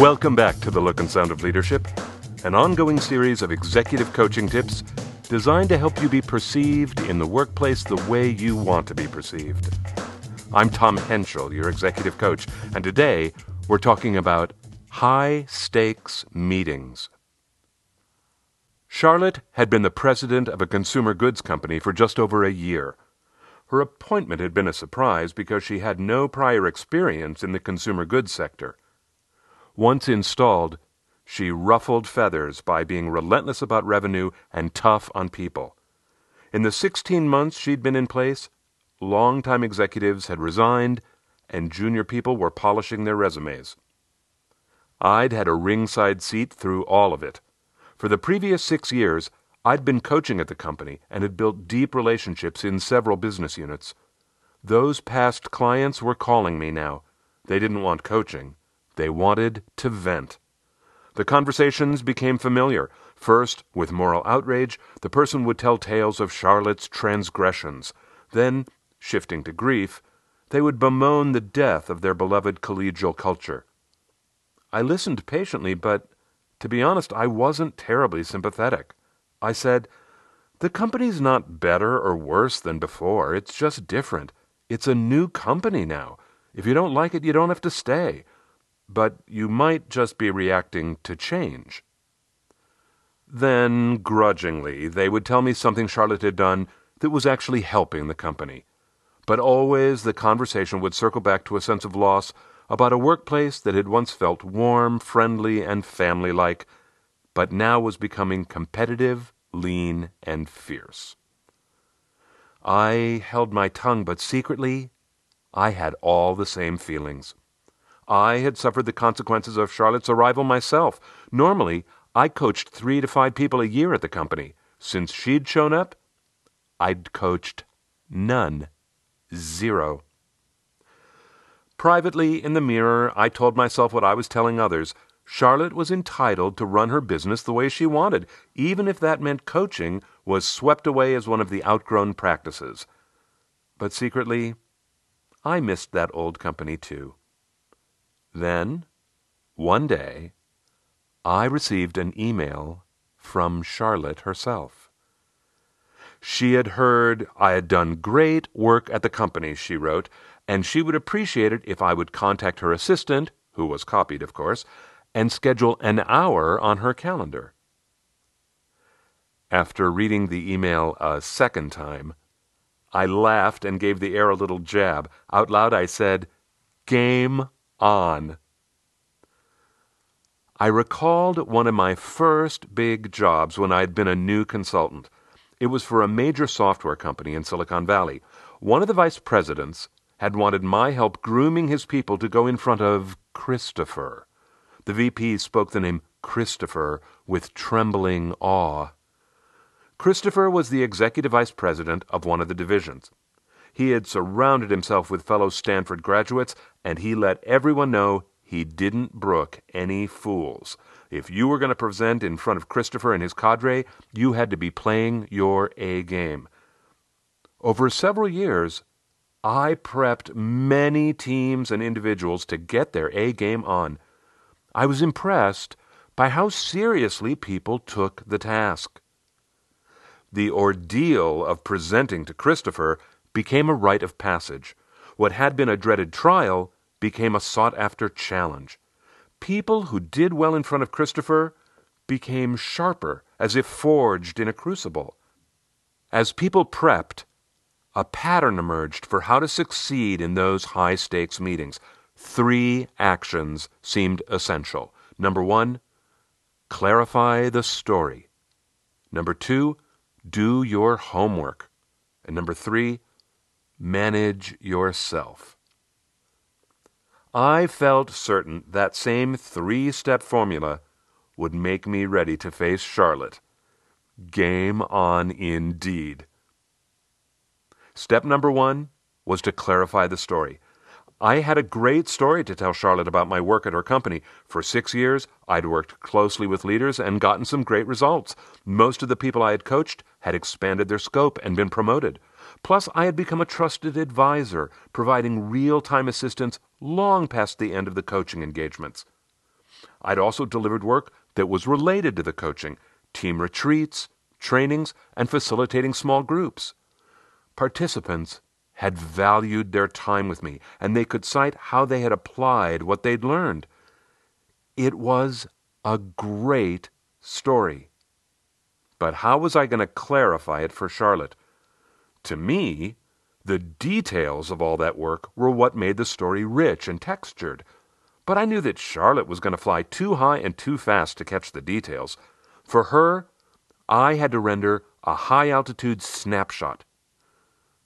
Welcome back to The Look and Sound of Leadership, an ongoing series of executive coaching tips designed to help you be perceived in the workplace the way you want to be perceived. I'm Tom Henschel, your executive coach, and today we're talking about high stakes meetings. Charlotte had been the president of a consumer goods company for just over a year. Her appointment had been a surprise because she had no prior experience in the consumer goods sector. Once installed, she ruffled feathers by being relentless about revenue and tough on people. In the 16 months she'd been in place, longtime executives had resigned and junior people were polishing their resumes. I'd had a ringside seat through all of it. For the previous six years, I'd been coaching at the company and had built deep relationships in several business units. Those past clients were calling me now. They didn't want coaching. They wanted to vent. The conversations became familiar. First, with moral outrage, the person would tell tales of Charlotte's transgressions. Then, shifting to grief, they would bemoan the death of their beloved collegial culture. I listened patiently, but, to be honest, I wasn't terribly sympathetic. I said, The company's not better or worse than before. It's just different. It's a new company now. If you don't like it, you don't have to stay. But you might just be reacting to change. Then, grudgingly, they would tell me something Charlotte had done that was actually helping the company. But always the conversation would circle back to a sense of loss about a workplace that had once felt warm, friendly, and family like but now was becoming competitive, lean, and fierce. I held my tongue, but secretly I had all the same feelings. I had suffered the consequences of Charlotte's arrival myself. Normally, I coached three to five people a year at the company. Since she'd shown up, I'd coached none. Zero. Privately, in the mirror, I told myself what I was telling others Charlotte was entitled to run her business the way she wanted, even if that meant coaching was swept away as one of the outgrown practices. But secretly, I missed that old company too. Then, one day, I received an email from Charlotte herself. She had heard I had done great work at the company, she wrote, and she would appreciate it if I would contact her assistant, who was copied, of course, and schedule an hour on her calendar. After reading the email a second time, I laughed and gave the air a little jab. Out loud, I said, Game on. I recalled one of my first big jobs when I'd been a new consultant. It was for a major software company in Silicon Valley. One of the vice presidents had wanted my help grooming his people to go in front of Christopher. The VP spoke the name Christopher with trembling awe. Christopher was the executive vice president of one of the divisions. He had surrounded himself with fellow Stanford graduates, and he let everyone know he didn't brook any fools. If you were going to present in front of Christopher and his cadre, you had to be playing your A game. Over several years, I prepped many teams and individuals to get their A game on. I was impressed by how seriously people took the task. The ordeal of presenting to Christopher became a rite of passage. What had been a dreaded trial became a sought after challenge. People who did well in front of Christopher became sharper, as if forged in a crucible. As people prepped, a pattern emerged for how to succeed in those high stakes meetings. Three actions seemed essential. Number one, clarify the story. Number two, do your homework. And number three, manage yourself. I felt certain that same three step formula would make me ready to face Charlotte. Game on indeed. Step number one was to clarify the story. I had a great story to tell Charlotte about my work at her company. For six years, I'd worked closely with leaders and gotten some great results. Most of the people I had coached had expanded their scope and been promoted. Plus, I had become a trusted advisor, providing real time assistance long past the end of the coaching engagements. I'd also delivered work that was related to the coaching team retreats, trainings, and facilitating small groups. Participants had valued their time with me, and they could cite how they had applied what they'd learned. It was a great story. But how was I going to clarify it for Charlotte? To me, the details of all that work were what made the story rich and textured. But I knew that Charlotte was going to fly too high and too fast to catch the details. For her, I had to render a high altitude snapshot.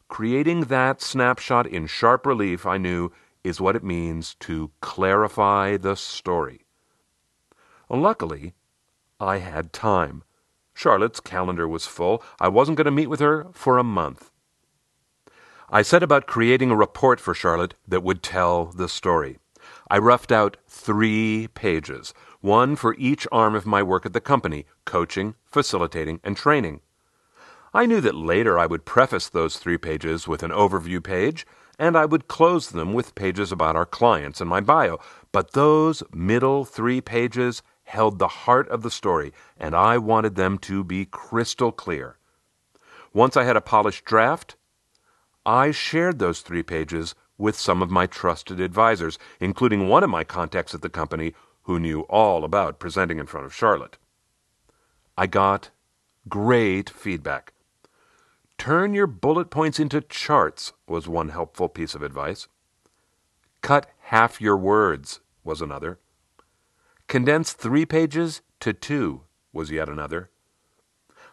Creating that snapshot in sharp relief, I knew, is what it means to clarify the story. Luckily, I had time. Charlotte's calendar was full. I wasn't going to meet with her for a month. I set about creating a report for Charlotte that would tell the story. I roughed out three pages, one for each arm of my work at the company coaching, facilitating, and training. I knew that later I would preface those three pages with an overview page, and I would close them with pages about our clients and my bio. But those middle three pages held the heart of the story, and I wanted them to be crystal clear. Once I had a polished draft, I shared those three pages with some of my trusted advisors, including one of my contacts at the company who knew all about presenting in front of Charlotte. I got great feedback. Turn your bullet points into charts was one helpful piece of advice. Cut half your words was another. Condense three pages to two was yet another.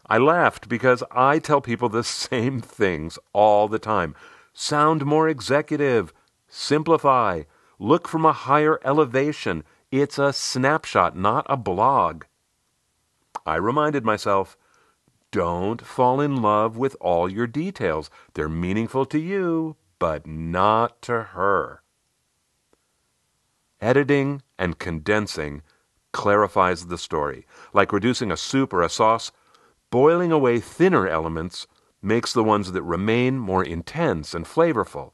I laughed because I tell people the same things all the time. Sound more executive, simplify, look from a higher elevation. It's a snapshot, not a blog. I reminded myself don't fall in love with all your details. They're meaningful to you, but not to her. Editing and condensing clarifies the story. Like reducing a soup or a sauce, boiling away thinner elements makes the ones that remain more intense and flavorful.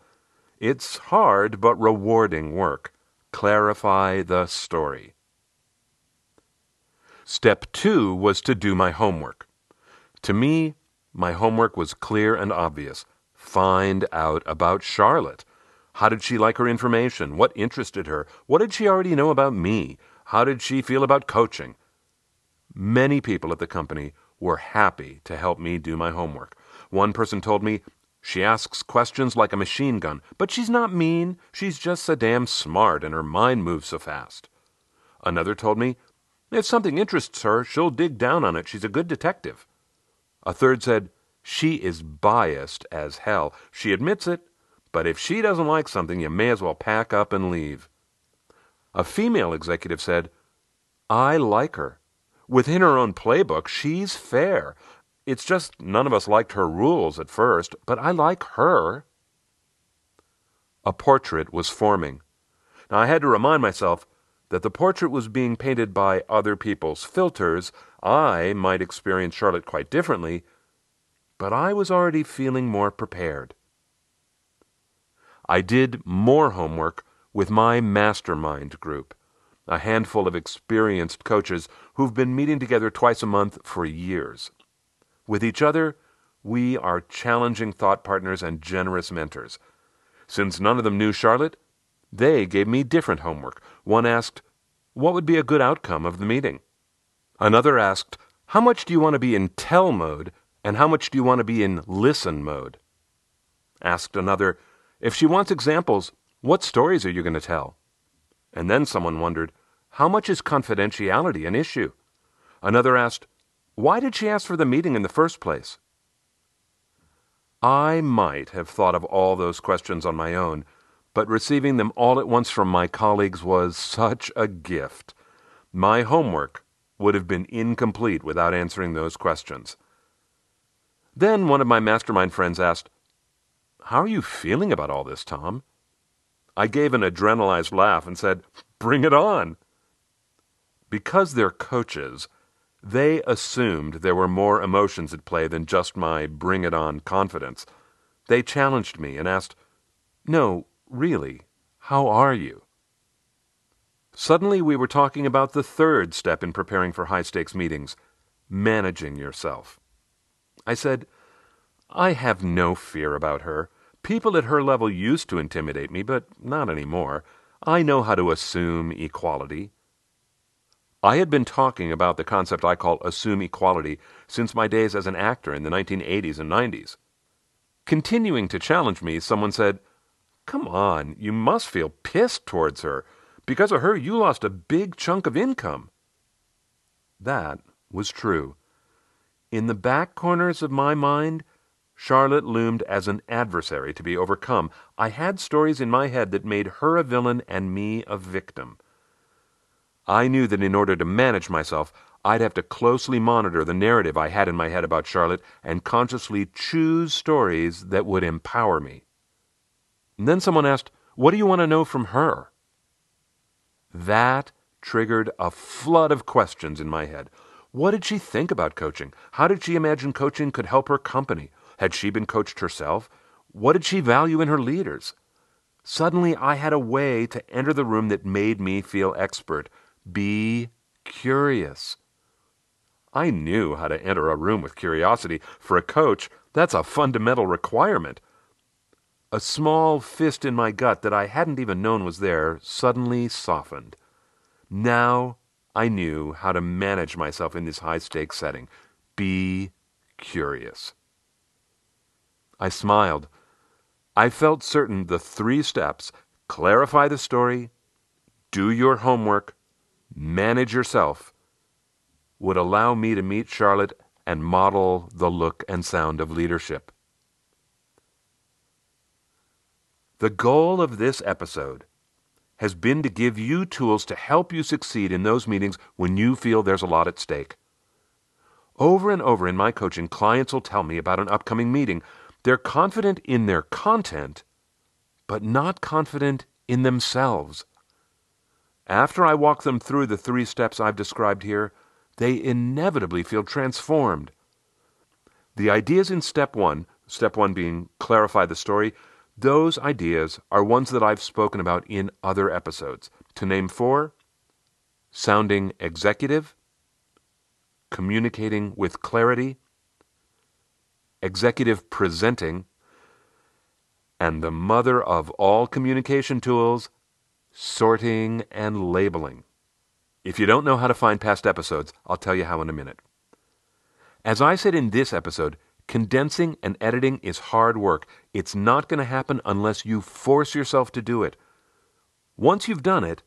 It's hard but rewarding work. Clarify the story. Step two was to do my homework. To me, my homework was clear and obvious. Find out about Charlotte. How did she like her information? What interested her? What did she already know about me? How did she feel about coaching? Many people at the company were happy to help me do my homework. One person told me, She asks questions like a machine gun, but she's not mean. She's just so damn smart and her mind moves so fast. Another told me, If something interests her, she'll dig down on it. She's a good detective. A third said, She is biased as hell. She admits it, but if she doesn't like something, you may as well pack up and leave. A female executive said, I like her. Within her own playbook, she's fair. It's just none of us liked her rules at first, but I like her. A portrait was forming. Now, I had to remind myself that the portrait was being painted by other people's filters I might experience Charlotte quite differently, but I was already feeling more prepared. I did more homework with my mastermind group, a handful of experienced coaches who've been meeting together twice a month for years. With each other, we are challenging thought partners and generous mentors. Since none of them knew Charlotte, they gave me different homework. One asked, What would be a good outcome of the meeting? Another asked, How much do you want to be in tell mode and how much do you want to be in listen mode? Asked another, If she wants examples, what stories are you going to tell? And then someone wondered, How much is confidentiality an issue? Another asked, Why did she ask for the meeting in the first place? I might have thought of all those questions on my own, but receiving them all at once from my colleagues was such a gift. My homework would have been incomplete without answering those questions. Then one of my mastermind friends asked, How are you feeling about all this, Tom? I gave an adrenalized laugh and said, Bring it on. Because they're coaches, they assumed there were more emotions at play than just my bring it on confidence. They challenged me and asked, No, really, how are you? Suddenly, we were talking about the third step in preparing for high stakes meetings managing yourself. I said, I have no fear about her. People at her level used to intimidate me, but not anymore. I know how to assume equality. I had been talking about the concept I call assume equality since my days as an actor in the 1980s and 90s. Continuing to challenge me, someone said, Come on, you must feel pissed towards her. Because of her, you lost a big chunk of income. That was true. In the back corners of my mind, Charlotte loomed as an adversary to be overcome. I had stories in my head that made her a villain and me a victim. I knew that in order to manage myself, I'd have to closely monitor the narrative I had in my head about Charlotte and consciously choose stories that would empower me. And then someone asked, What do you want to know from her? That triggered a flood of questions in my head. What did she think about coaching? How did she imagine coaching could help her company? Had she been coached herself? What did she value in her leaders? Suddenly, I had a way to enter the room that made me feel expert. Be curious. I knew how to enter a room with curiosity. For a coach, that's a fundamental requirement. A small fist in my gut that I hadn't even known was there suddenly softened. Now I knew how to manage myself in this high stakes setting. Be curious. I smiled. I felt certain the three steps clarify the story, do your homework, manage yourself would allow me to meet Charlotte and model the look and sound of leadership. The goal of this episode has been to give you tools to help you succeed in those meetings when you feel there's a lot at stake. Over and over in my coaching, clients will tell me about an upcoming meeting they're confident in their content, but not confident in themselves. After I walk them through the three steps I've described here, they inevitably feel transformed. The ideas in step one, step one being clarify the story, those ideas are ones that I've spoken about in other episodes. To name four sounding executive, communicating with clarity, executive presenting, and the mother of all communication tools, sorting and labeling. If you don't know how to find past episodes, I'll tell you how in a minute. As I said in this episode, condensing and editing is hard work. It's not going to happen unless you force yourself to do it. Once you've done it,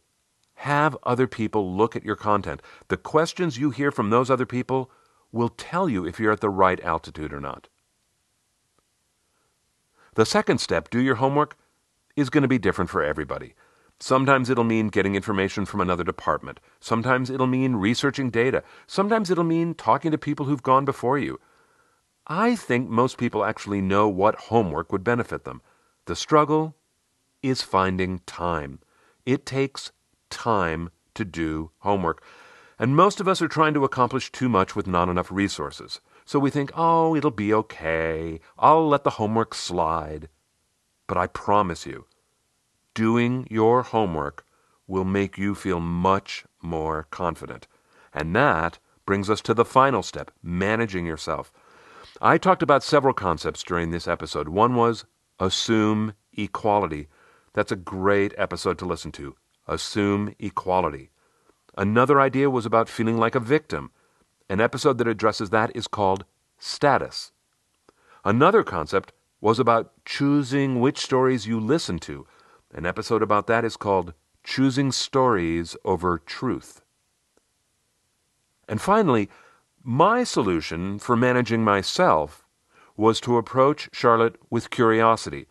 have other people look at your content. The questions you hear from those other people will tell you if you're at the right altitude or not. The second step, do your homework, is going to be different for everybody. Sometimes it'll mean getting information from another department. Sometimes it'll mean researching data. Sometimes it'll mean talking to people who've gone before you. I think most people actually know what homework would benefit them. The struggle is finding time. It takes time to do homework. And most of us are trying to accomplish too much with not enough resources. So we think, oh, it'll be okay. I'll let the homework slide. But I promise you, doing your homework will make you feel much more confident. And that brings us to the final step managing yourself. I talked about several concepts during this episode. One was assume equality. That's a great episode to listen to. Assume equality. Another idea was about feeling like a victim. An episode that addresses that is called Status. Another concept was about choosing which stories you listen to. An episode about that is called Choosing Stories Over Truth. And finally, my solution for managing myself was to approach Charlotte with curiosity.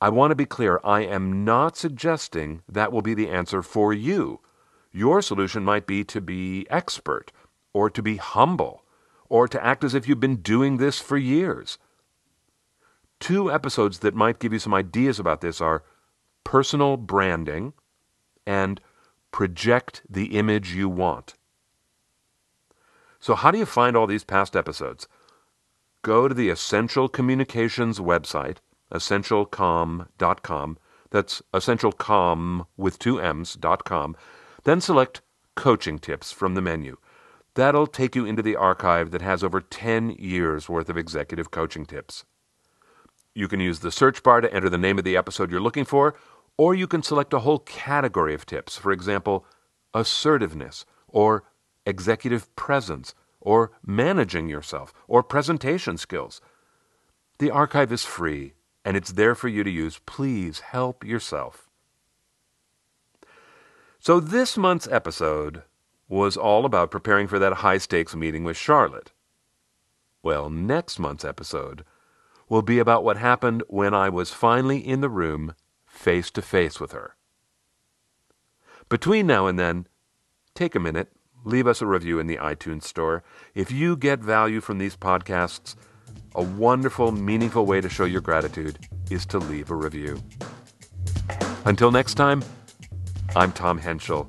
I want to be clear, I am not suggesting that will be the answer for you. Your solution might be to be expert or to be humble, or to act as if you've been doing this for years. Two episodes that might give you some ideas about this are personal branding and project the image you want. So, how do you find all these past episodes? Go to the Essential Communications website, essentialcomm.com. That's essentialcom with two M's.com Then select Coaching Tips from the menu. That'll take you into the archive that has over 10 years worth of executive coaching tips. You can use the search bar to enter the name of the episode you're looking for, or you can select a whole category of tips. For example, assertiveness, or executive presence, or managing yourself, or presentation skills. The archive is free, and it's there for you to use. Please help yourself. So, this month's episode was all about preparing for that high stakes meeting with Charlotte. Well, next month's episode will be about what happened when I was finally in the room face to face with her. Between now and then, take a minute, leave us a review in the iTunes store. If you get value from these podcasts, a wonderful, meaningful way to show your gratitude is to leave a review. Until next time, I'm Tom Henschel.